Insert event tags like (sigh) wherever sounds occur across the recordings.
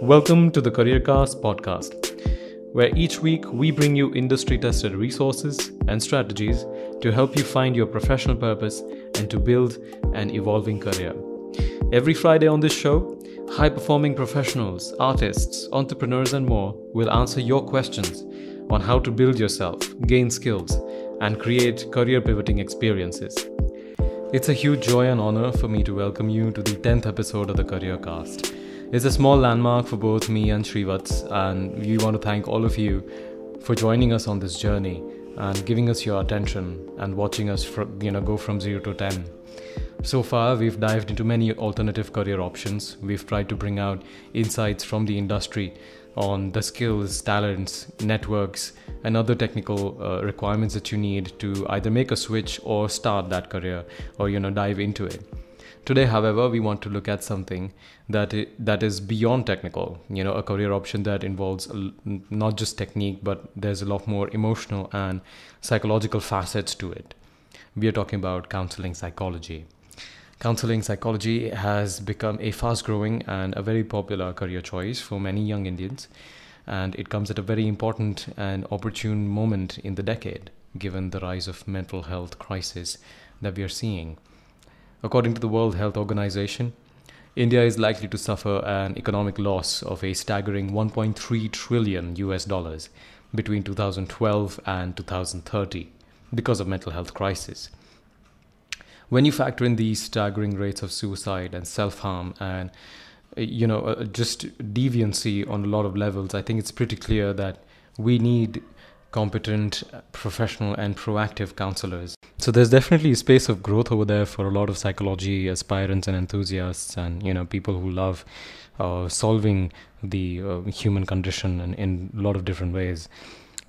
Welcome to the CareerCast podcast, where each week we bring you industry tested resources and strategies to help you find your professional purpose and to build an evolving career. Every Friday on this show, high performing professionals, artists, entrepreneurs, and more will answer your questions on how to build yourself, gain skills, and create career pivoting experiences. It's a huge joy and honor for me to welcome you to the 10th episode of the CareerCast. It's a small landmark for both me and Shrivats, and we want to thank all of you for joining us on this journey and giving us your attention and watching us you know go from 0 to 10. So far, we've dived into many alternative career options. We've tried to bring out insights from the industry on the skills, talents, networks, and other technical uh, requirements that you need to either make a switch or start that career or you know dive into it. Today, however, we want to look at something that that is beyond technical. You know, a career option that involves not just technique, but there's a lot more emotional and psychological facets to it. We are talking about counseling psychology. Counseling psychology has become a fast growing and a very popular career choice for many young Indians, and it comes at a very important and opportune moment in the decade, given the rise of mental health crisis that we are seeing. According to the World Health Organization, India is likely to suffer an economic loss of a staggering 1.3 trillion US dollars between 2012 and 2030 because of mental health crisis. When you factor in these staggering rates of suicide and self-harm and you know uh, just deviancy on a lot of levels, I think it's pretty clear that we need competent, professional, and proactive counselors. So there's definitely a space of growth over there for a lot of psychology aspirants and enthusiasts, and you know people who love uh, solving the uh, human condition in, in a lot of different ways.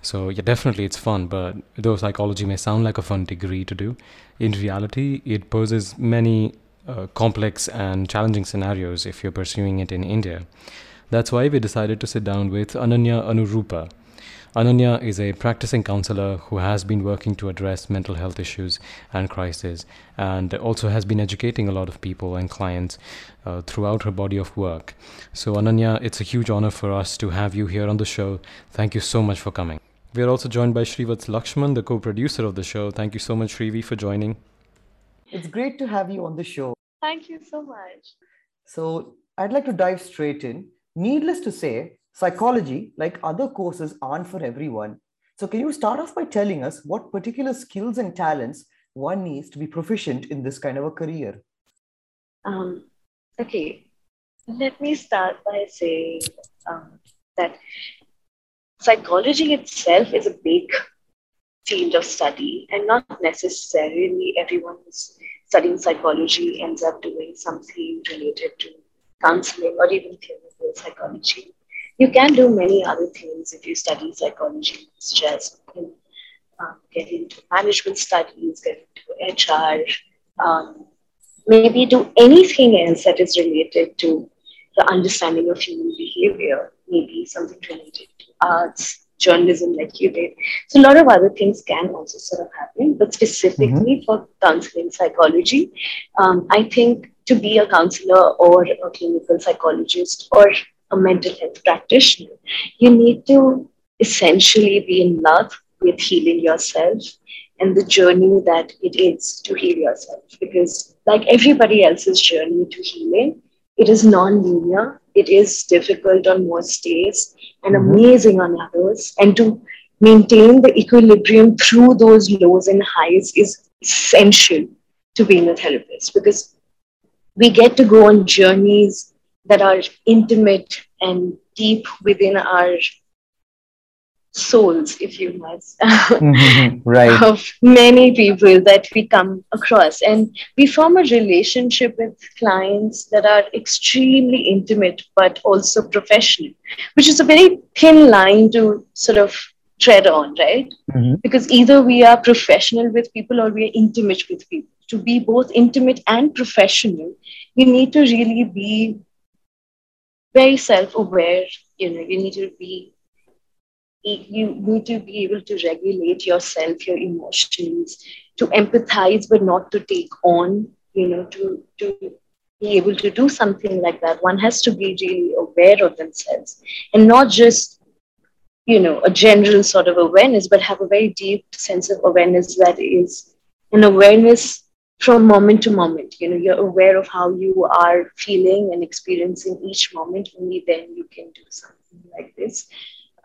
So yeah, definitely it's fun. But though psychology may sound like a fun degree to do, in reality it poses many uh, complex and challenging scenarios if you're pursuing it in India. That's why we decided to sit down with Ananya Anurupa. Ananya is a practicing counselor who has been working to address mental health issues and crises, and also has been educating a lot of people and clients uh, throughout her body of work. So, Ananya, it's a huge honor for us to have you here on the show. Thank you so much for coming. We are also joined by Shrivats Lakshman, the co producer of the show. Thank you so much, Shrivi, for joining. It's great to have you on the show. Thank you so much. So, I'd like to dive straight in. Needless to say, psychology, like other courses, aren't for everyone. So, can you start off by telling us what particular skills and talents one needs to be proficient in this kind of a career? Um, okay, let me start by saying um, that psychology itself is a big field of study, and not necessarily everyone who's studying psychology ends up doing something related to counseling or even clinical psychology. You can do many other things if you study psychology, such as you know, um, get into management studies, get into HR, um, maybe do anything else that is related to the understanding of human behavior, maybe something related to arts, journalism, like you did. So, a lot of other things can also sort of happen, but specifically for counseling psychology, um, I think to be a counselor or a clinical psychologist or a mental health practitioner, you need to essentially be in love with healing yourself and the journey that it is to heal yourself. Because, like everybody else's journey to healing, it is non-linear. It is difficult on most days and Mhm. amazing on others. And to maintain the equilibrium through those lows and highs is essential to being a therapist because we get to go on journeys that are intimate and deep within our souls, if you must. (laughs) right. of many people that we come across. And we form a relationship with clients that are extremely intimate but also professional, which is a very thin line to sort of tread on, right? Mhm. Because either we are professional with people or we are intimate with people. To be both intimate and professional, you need to really be very self aware. You know, you need to be you need to be able to regulate yourself, your emotions, to empathize, but not to take on, you know, to, to be able to do something like that, one has to be really aware of themselves and not just, you know, a general sort of awareness, but have a very deep sense of awareness that is an awareness from moment to moment. You know, you're aware of how you are feeling and experiencing each moment. Only then you can do something like this.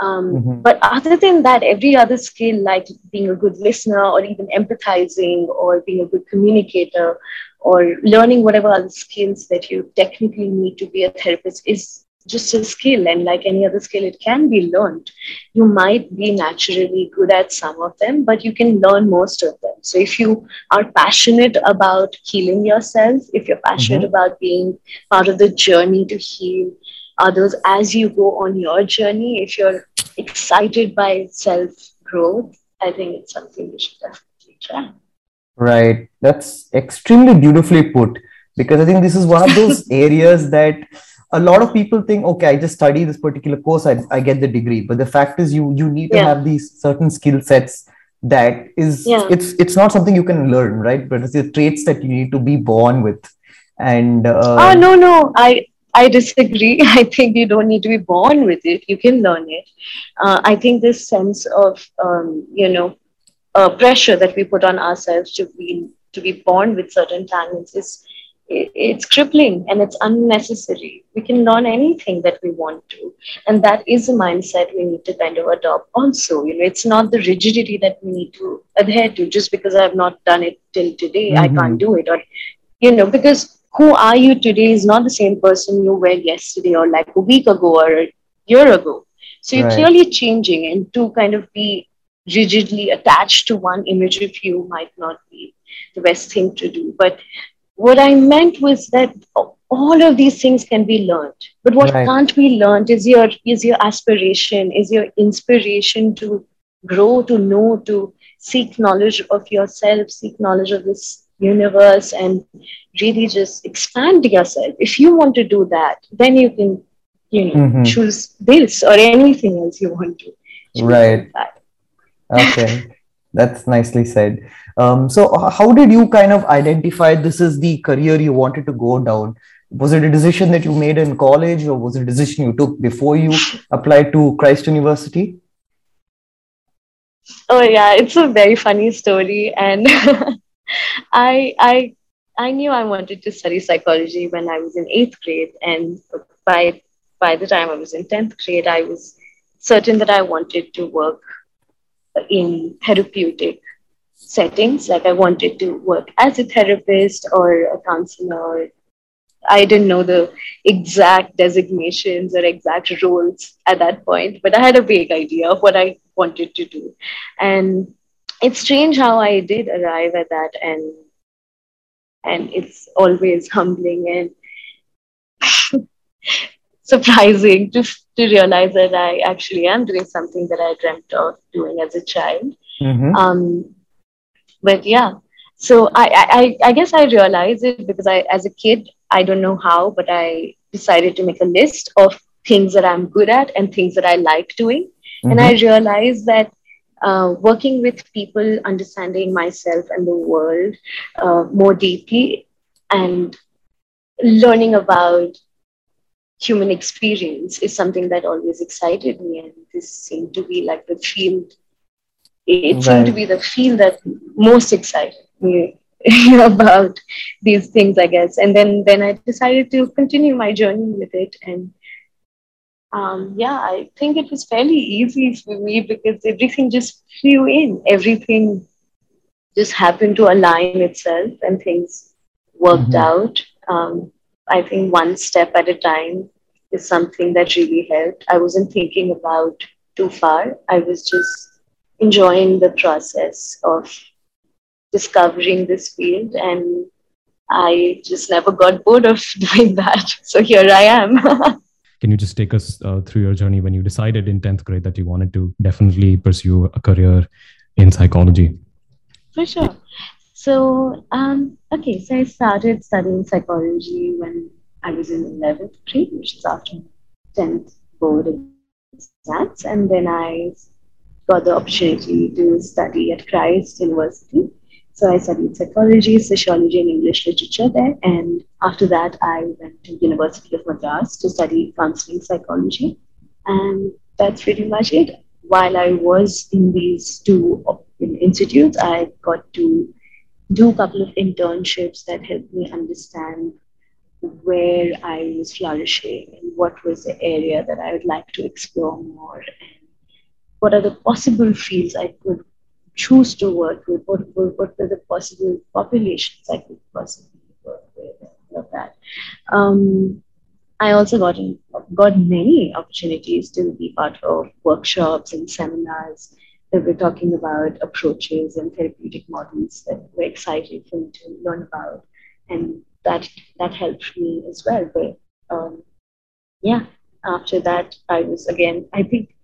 Um, mm-hmm. But other than that, every other skill, like being a good listener or even empathizing or being a good communicator or learning whatever other skills that you technically need to be a therapist, is just a skill. And like any other skill, it can be learned. You might be naturally good at some of them, but you can learn most of them. So if you are passionate about healing yourself, if you're passionate mm-hmm. about being part of the journey to heal, others as you go on your journey. If you're excited by self growth, I think it's something you should definitely try. Right. That's extremely beautifully put because I think this is one of those (laughs) areas that a lot of people think, okay, I just study this particular course, I, I get the degree. But the fact is, you you need to have these certain skill sets that is yeah. it's it's not something you can learn right but it's the traits that you need to be born with and uh, oh no no i I disagree. (laughs) I think you don't need to be born with it. You can learn it. Uh, I think this sense of, um, you know, uh, pressure that we put on ourselves to be to be born with certain talents is it's crippling and it's unnecessary. We can learn anything that we want to, and that is a mindset we need to kind of adopt. Also, you know, it's not the rigidity that we need to adhere to. Just because I have not done it till today, mm-hmm. I can't do it, or you know, because who are you today is not the same person you were yesterday or like a week ago or a year ago. So you're right. clearly changing, and to kind of be rigidly attached to one image of you might not be the best thing to do. But what I meant was that all of these things can be learned. But what right. can't be learned is your is your aspiration, is your inspiration to grow, to know, to seek knowledge of yourself, seek knowledge of this universe and really just expand yourself. If you want to do that, then you can, you know, mm-hmm. choose this or anything else you want to. Right. okay. (laughs) That's nicely said. Um, so, how did you kind of identify this is the career you wanted to go down? Was it a decision that you made in college, or was it a decision you took before you applied to Christ University? Oh yeah, it's a very funny story, and (laughs) I I I knew I wanted to study psychology when I was in eighth grade, and by by the time I was in tenth grade, I was certain that I wanted to work in therapeutic settings. Like I wanted to work as a therapist or a counselor. I didn't know the exact designations or exact roles at that point, but I had a vague idea of what I wanted to do. And it's strange how I did arrive at that, and and it's always humbling and (laughs) surprising to to realize that I actually am doing something that I dreamt of doing as a child. Mm-hmm. Um, but yeah, so I, I I guess I realized it because I as a kid I don't know how, but I decided to make a list of things that I'm good at and things that I like doing. Mm-hmm. And I realized that uh, working with people, understanding myself and the world uh, more deeply, and learning about human experience is something that always excited me. And this seemed to be like the field, it right. seemed to be the field that most excited me (laughs) about these things, I guess. And then, then I decided to continue my journey with it and um, yeah, I think it was fairly easy for me because everything just flew in. Everything just happened to align itself and things worked mm-hmm. out. Um, I think one step at a time is something that really helped. I wasn't thinking about too far, I was just enjoying the process of discovering this field and I just never got bored of (laughs) doing that. So here I am. (laughs) Can you just take us uh, through your journey when you decided in 10th grade that you wanted to definitely pursue a career in psychology? For sure. So, um, okay, so I started studying psychology when I was in 11th grade, which is after 10th board exams. And then I got the opportunity to study at Christ University, So I studied psychology, sociology, and English literature there. And after that, I went to University of Madras to study counseling psychology. And that's pretty much it. While I was in these two institutes, I got to do a couple of internships that helped me understand where I was flourishing and what was the area that I would like to explore more and what are the possible fields I could choose to work with, what, what, what the possible populations I could possibly work with, all of that. Um, I also got in, got many opportunities to be part of workshops and seminars that were talking about approaches and therapeutic models that were exciting for me to learn about, and that that helped me as well. But um, yeah, after that, I was again. I think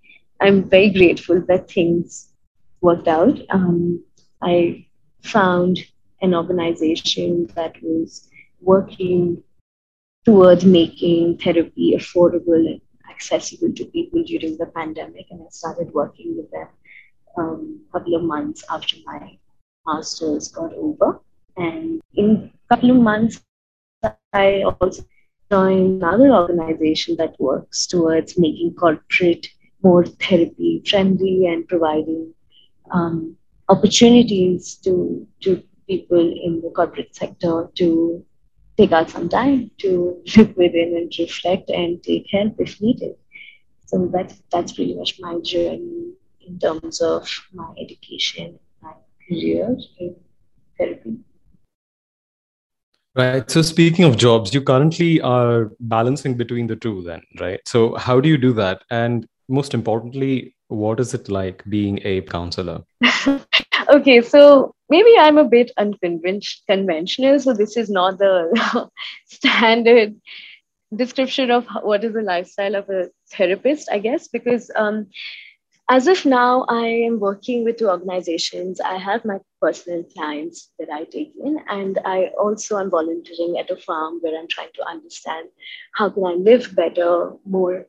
I'm very grateful that things worked out. Um, I found an organization that was working towards making therapy affordable and accessible to people during the pandemic, and I started working with them um, couple of months after my master's got over. And in a couple of months, I also joined another organization that works towards making corporate more therapy friendly and providing um, opportunities to, to people in the corporate sector to take out some time to (laughs) look within and reflect and take help if needed. So that's that's pretty much my journey in terms of my education, my career in therapy. Right. So speaking of jobs, you currently are balancing between the two then, right? So how do you do that? And most importantly, what is it like being a counselor? (laughs) okay, so maybe I'm a bit unconventional. So this is not the (laughs) standard description of what is the lifestyle of a therapist, I guess, because um, as of now, I am working with two organizations. I have my personal clients that I take in, and I also am volunteering at a farm where I'm trying to understand how can I live better, more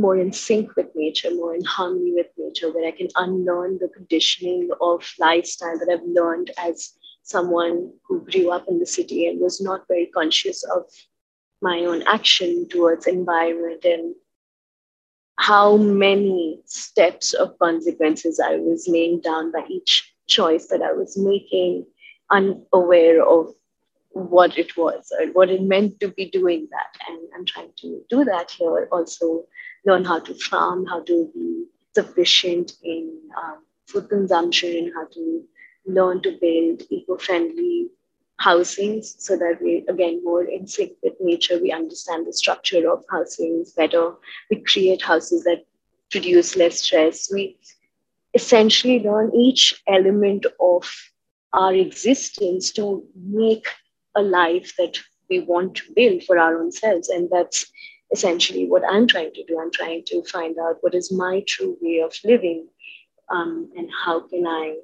more in sync with nature, more in harmony with nature, where I can unlearn the conditioning of lifestyle that I've learned as someone who grew up in the city and was not very conscious of my own action towards environment and how many steps of consequences I was laying down by each choice that I was making, unaware of what it was or what it meant to be doing that. And I'm trying to do that here also learn how to farm, how to be sufficient in um, food consumption, how to learn to build eco-friendly housings so that we again more in sync with nature we understand the structure of housings better. We create houses that produce less stress. We essentially learn each element of our existence to make a life that we want to build for our own selves. And that's essentially what I'm trying to do. I'm trying to find out what is my true way of living um, and how can I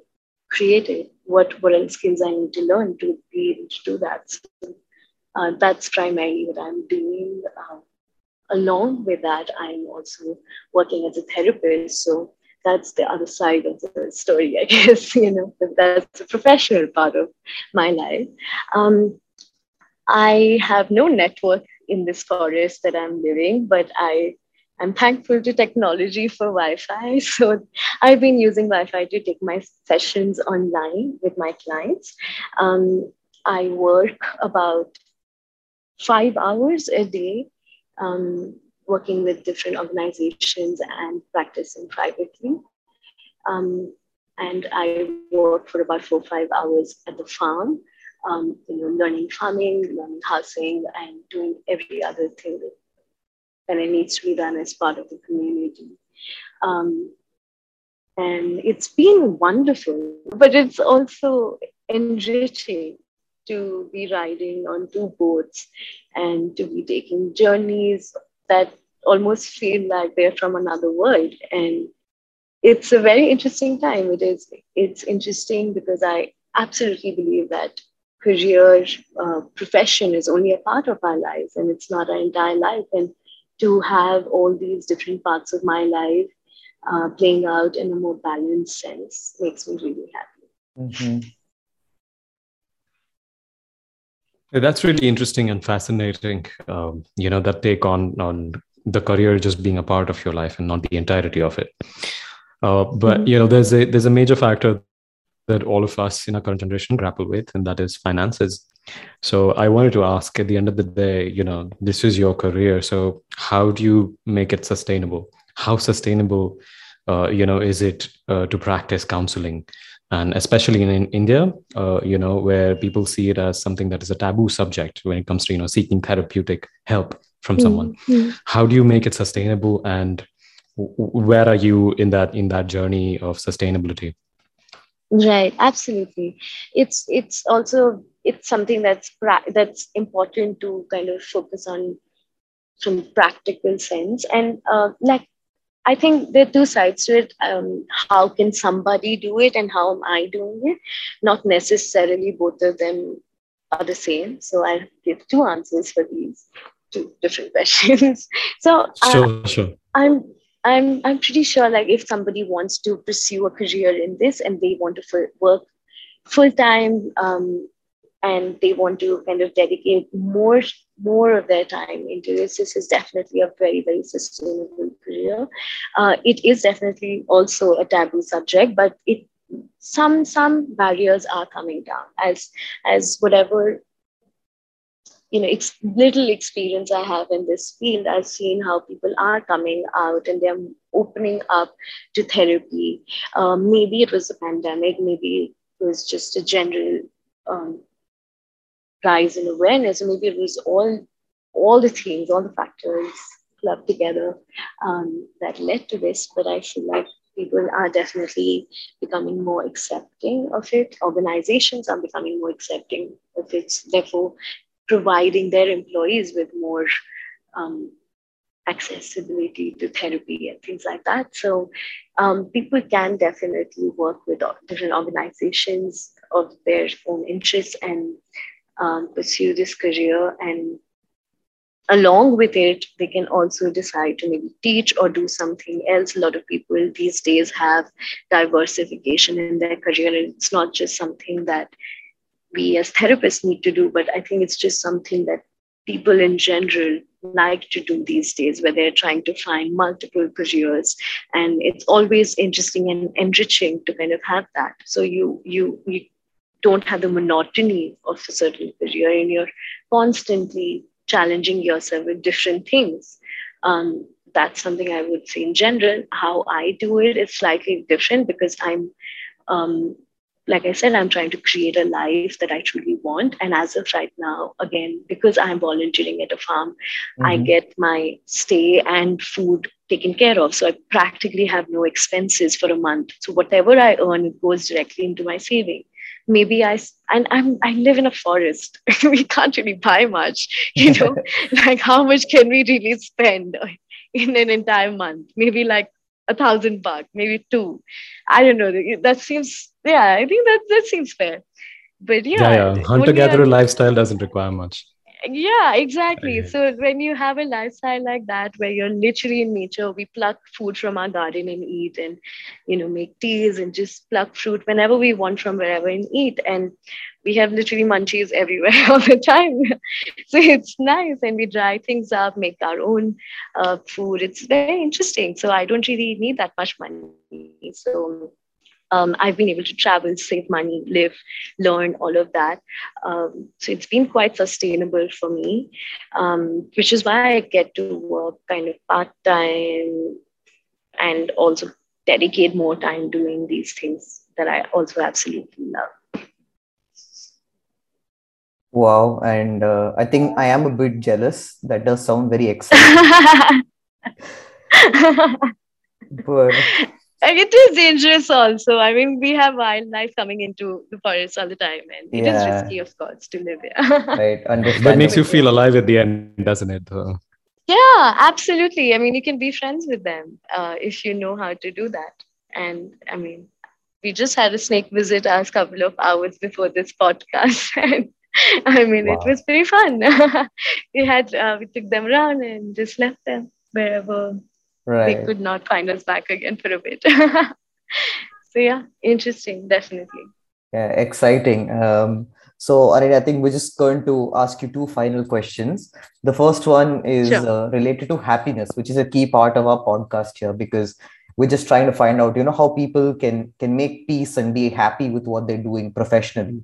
create it? What, the skills I need to learn to be able to do that? So, uh, that's primarily what I'm doing. Uh, along with that, I'm also working as a therapist. So that's the other side of the story, I (laughs) guess. You know, that's a professional part of my life. Um, I have no network in this forest that I'm living, but I I'm thankful to technology for Wi-Fi. (laughs) So I've been using Wi-Fi to take my sessions online with my clients. Um, I work about five hours a day um, working with different organizations and practicing privately. Um, and I work for about four or five hours at the farm um, you know, learning farming, learning housing, and doing every other thing that it needs to be done as part of the community. Um, and it's been wonderful, but it's also enriching to be riding on two boats and to be taking journeys that almost feel like they're from another world. And it's a very interesting time. It is. It's interesting because I absolutely believe that career, uh, profession is only a part of our lives and it's not our entire life. And to have all these different parts of my life uh, playing out in a more balanced sense makes me really happy. Mm-hmm. Yeah, that's really interesting and fascinating. Um, you know that take on on the career just being a part of your life and not the entirety of it. Uh, but mm-hmm. you know, there's a there's a major factor that all of us in our current generation grapple with, and that is finances. So I wanted to ask at the end of the day, you know, this is your career. So how do you make it sustainable? How sustainable, uh, you know, is it uh, to practice counseling? And especially in, in India, uh, you know, where people see it as something that is a taboo subject when it comes to, you know, seeking therapeutic help from someone. Mm-hmm. How do you make it sustainable and where are you in that in that journey of sustainability? Right absolutely. It's it's also it's something that's pra- that's important to kind of focus on from practical sense. And uh, like i think there are two sides to it um, how can somebody do it and how am i doing it? Not necessarily both of them are the same. So i give two answers for these two different (laughs) questions. So uh, sure, sure. i'm I'm I'm pretty sure like if somebody wants to pursue a career in this and they want to work full time um, and they want to kind of dedicate more more of their time into this, this is definitely a very very sustainable career. Uh, it is definitely also a taboo subject, but it some some barriers are coming down as as whatever you know ex- little experience i have in this field i've seen how people are coming out and they're opening up to therapy um, maybe it was a pandemic maybe it was just a general um, rise in awareness or maybe it was all all the things all the factors clubbed together um, that led to this but i feel like people are definitely becoming more accepting of it. Organizations are becoming more accepting of it. Therefore, providing their employees with more um, accessibility to therapy and things like that. So um, people can definitely work with different organizations of their own interests and um, pursue this career. And along with it, they can also decide to maybe teach or do something else. A lot of people these days have diversification in their career. And it's not just something that we as therapists need to do, but I think it's just something that people in general like to do these days where they're trying to find multiple careers. And it's always interesting and enriching to kind of have that. So you you you don't have the monotony of a certain career and you're constantly challenging yourself with different things. Um, that's something i would say in general. How i do it is slightly different because i'm um, like I said, I'm trying to create a life that I truly want. And as of right now, again, because I'm volunteering at a farm, mm-hmm. I get my stay and food taken care of. So I practically have no expenses for a month. So whatever I earn, it goes directly into my saving. Maybe I and I'm I live in a forest. (laughs) we can't really buy much, you (laughs) know. like how much can we really spend (laughs) in an entire month? Maybe like a thousand bucks, maybe two. I don't know. That seems yeah, I think that that seems fair. But yeah, yeah, yeah. hunter gatherer lifestyle doesn't require much. Yeah, exactly. So when you have a lifestyle like that, where you're literally in nature, we pluck food from our garden and eat, and you know make teas and just pluck fruit whenever we want from wherever and eat. And we have literally munchies everywhere (laughs) all the time. so it's nice, and we dry things up, make our own uh, food. It's very interesting. So I don't really need that much money. So um, I've been able to travel, save money, live, learn all of that. Um, so it's been quite sustainable for me, um, which is why I get to work kind of part time and also dedicate more time doing these things that I also absolutely love. Wow. And uh, I think I am a bit jealous. That does sound very exciting. (laughs) but it is dangerous also. I mean, we have wildlife coming into the forest all the time, and it yeah. is risky, of course, to live here. (laughs) right, But makes you feel alive at the end, doesn't it? Uh, yeah, absolutely. I mean, you can be friends with them uh, if you know how to do that. And I mean, we just had a snake visit us a couple of hours before this podcast, (laughs) and I mean, wow. it was pretty fun. (laughs) we had uh, we took them around and just left them wherever right. they could not find us back again for a bit. (laughs) so yeah, interesting, definitely. Yeah, exciting. Um, So, I think we're just going to ask you two final questions. The first one is sure. uh, related to happiness, which is a key part of our podcast here because we're just trying to find out, you know, how people can can make peace and be happy with what they're doing professionally.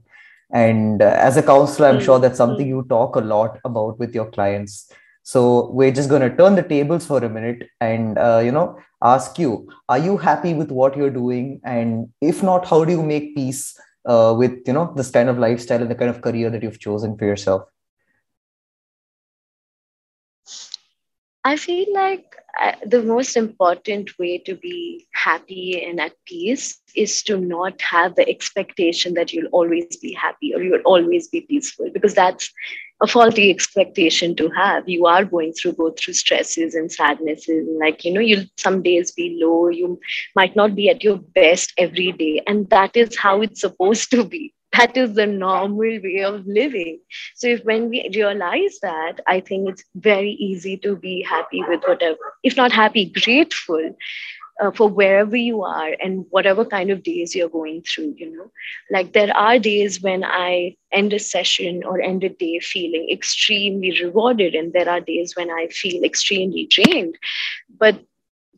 And uh, as a counselor, I'm mm-hmm. sure that's something mm-hmm. you talk a lot about with your clients. So we're just going to turn the tables for a minute and, uh, you know, ask you, are you happy with what you're doing? And if not, how do you make peace uh, with, you know, this kind of lifestyle and the kind of career that you've chosen for yourself? I feel like uh, the most important way to be happy and at peace is to not have the expectation that you'll always be happy or you'll always be peaceful because that's a faulty expectation to have. You are going through go through stresses and sadnesses. And like you know you'll some days be low. You might not be at your best every day. And that is how it's supposed to be. (laughs) That is the normal way of living. So if when we realize that i think it's very easy to be happy with whatever. If not happy grateful uh, for wherever you are and whatever kind of days you're going through you know. Like there are days when i end a session or end a day feeling extremely rewarded and there are days when i feel extremely drained. But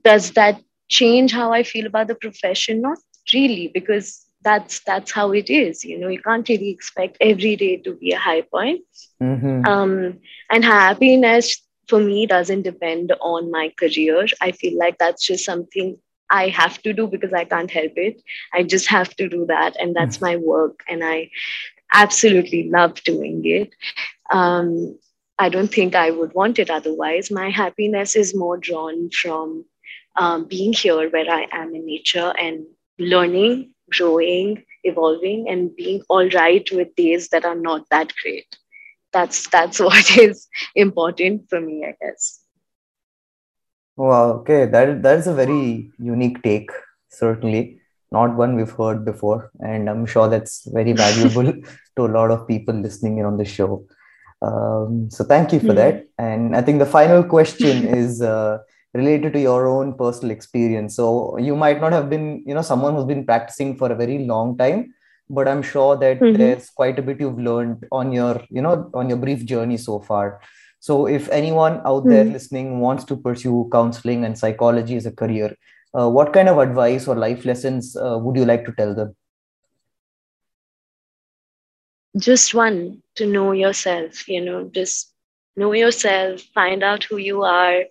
does that change how i feel about the profession? Not really because that's that's how it is you know. You can't really expect every day to be a high point. Mm-hmm. um, and happiness for me it doesn't depend on my career i feel like that's just something i have to do because i can't help it i just have to do that and that's mm-hmm. my work and i absolutely love doing it um, i don't think i would want it otherwise my happiness is more drawn from um, being here where i am in nature and learning growing, evolving, and being all right with days that are not that great. That's that's (laughs) what is important for me, I guess. Wow. Okay, that that is a very unique take. Certainly, not one we've heard before, and I'm sure that's very (laughs) valuable to a lot of people listening in on the show. Um, so thank you for mm-hmm. that. And I think the final question (laughs) is. Uh, related to your own personal experience so you might not have been you know someone who's been practicing for a very long time but i'm sure that mm-hmm. there's quite a bit you've learned on your you know on your brief journey so far so if anyone out mm-hmm. there listening wants to pursue counseling and psychology as a career uh, what kind of advice or life lessons uh, would you like to tell them just one to know yourself you know just know yourself find out who you are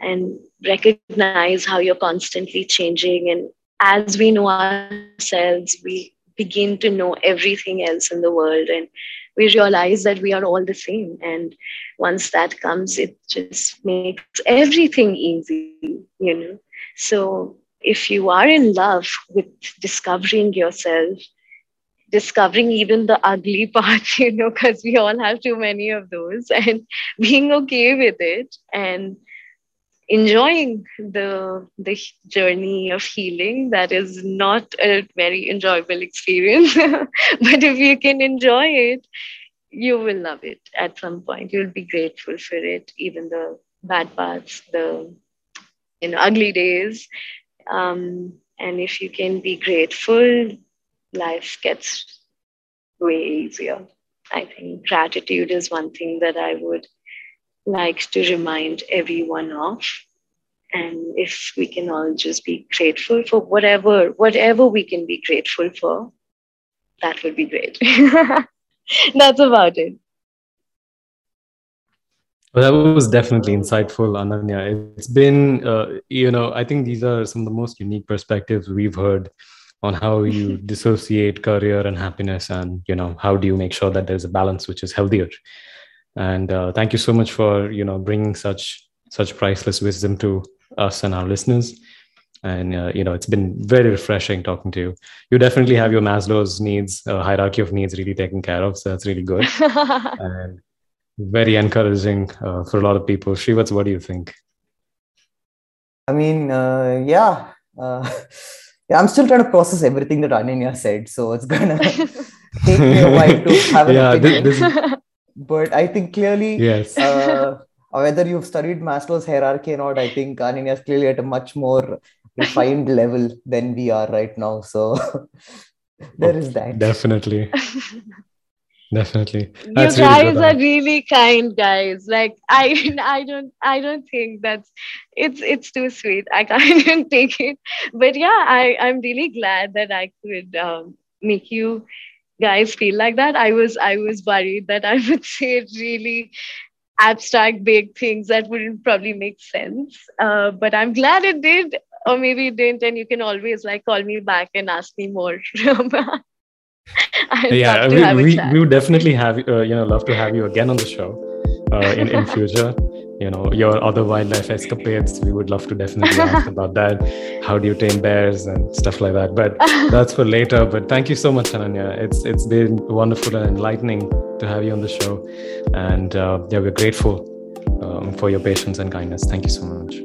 and recognize how you're constantly changing. And as we know ourselves, we begin to know everything else in the world. And we realize that we are all the same. And once that comes, it just makes everything easy, you know. So if you are in love with discovering yourself, discovering even the ugly (laughs) parts, you know, because we all have too many of those, and being okay with it and enjoying the the journey of healing that is not a very enjoyable experience. (laughs) But if you can enjoy it you will love it at some point. You'll be grateful for it even the bad parts the you know ugly days. Um, and if you can be grateful life gets way easier. I think gratitude is one thing that i would like to remind everyone of. And if we can all just be grateful for whatever whatever we can be grateful for that would be great. (laughs) That's about it. Well, that was definitely insightful, Ananya. It's been, uh, you know, I think these are some of the most unique perspectives we've heard on how you (laughs) dissociate career and happiness, and you know, how do you make sure that there's a balance which is healthier and uh, thank you so much for you know bringing such such priceless wisdom to us and our listeners. And uh, you know it's been very refreshing talking to you. You definitely have your maslow's needs uh, hierarchy of needs really taken care of so that's really good. (laughs) And very encouraging uh, for a lot of people. Shrivats, what do you think? I mean uh, yeah uh, yeah i'm still trying to process everything that ananya said so it's gonna (laughs) take me a while to have an yeah, opinion. This, this but I think clearly, yes. (laughs) Uh, whether you've studied Maslow's hierarchy or not, I think Ananya is clearly at a much more refined (laughs) level than we are right now. So (laughs) there is that. Definitely. definitely you That's guys really are really kind guys like i i don't i don't think that's it's it's too sweet i can't take it but yeah i i'm really glad that i could um, make you guys feel like that i was i was worried that i (laughs) would say really abstract big things that wouldn't probably make sense. Uh, but i'm glad it did or maybe it didn't and you can always like call me back and ask me more (laughs) (laughs) yeah, we, we, we, would definitely have uh, you know love to have you again on the show uh, in in future. You know your other wildlife escapades. We would love to definitely (laughs) ask about that. How do you tame bears and stuff like that? But that's for later. But thank you so much, Ananya. It's it's been wonderful and enlightening to have you on the show, and uh, yeah, we're grateful um, for your patience and kindness. Thank you so much.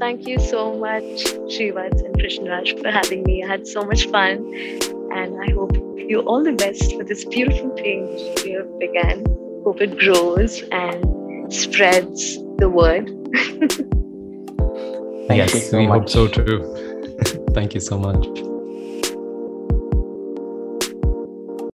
Thank you so much, Shrivats and Krishnaraj, for having me. I had so much fun, and I hope you all the best for this beautiful thing you have began. Hope it grows and spreads the word. yes, we much. hope so too. (laughs) Thank you so much.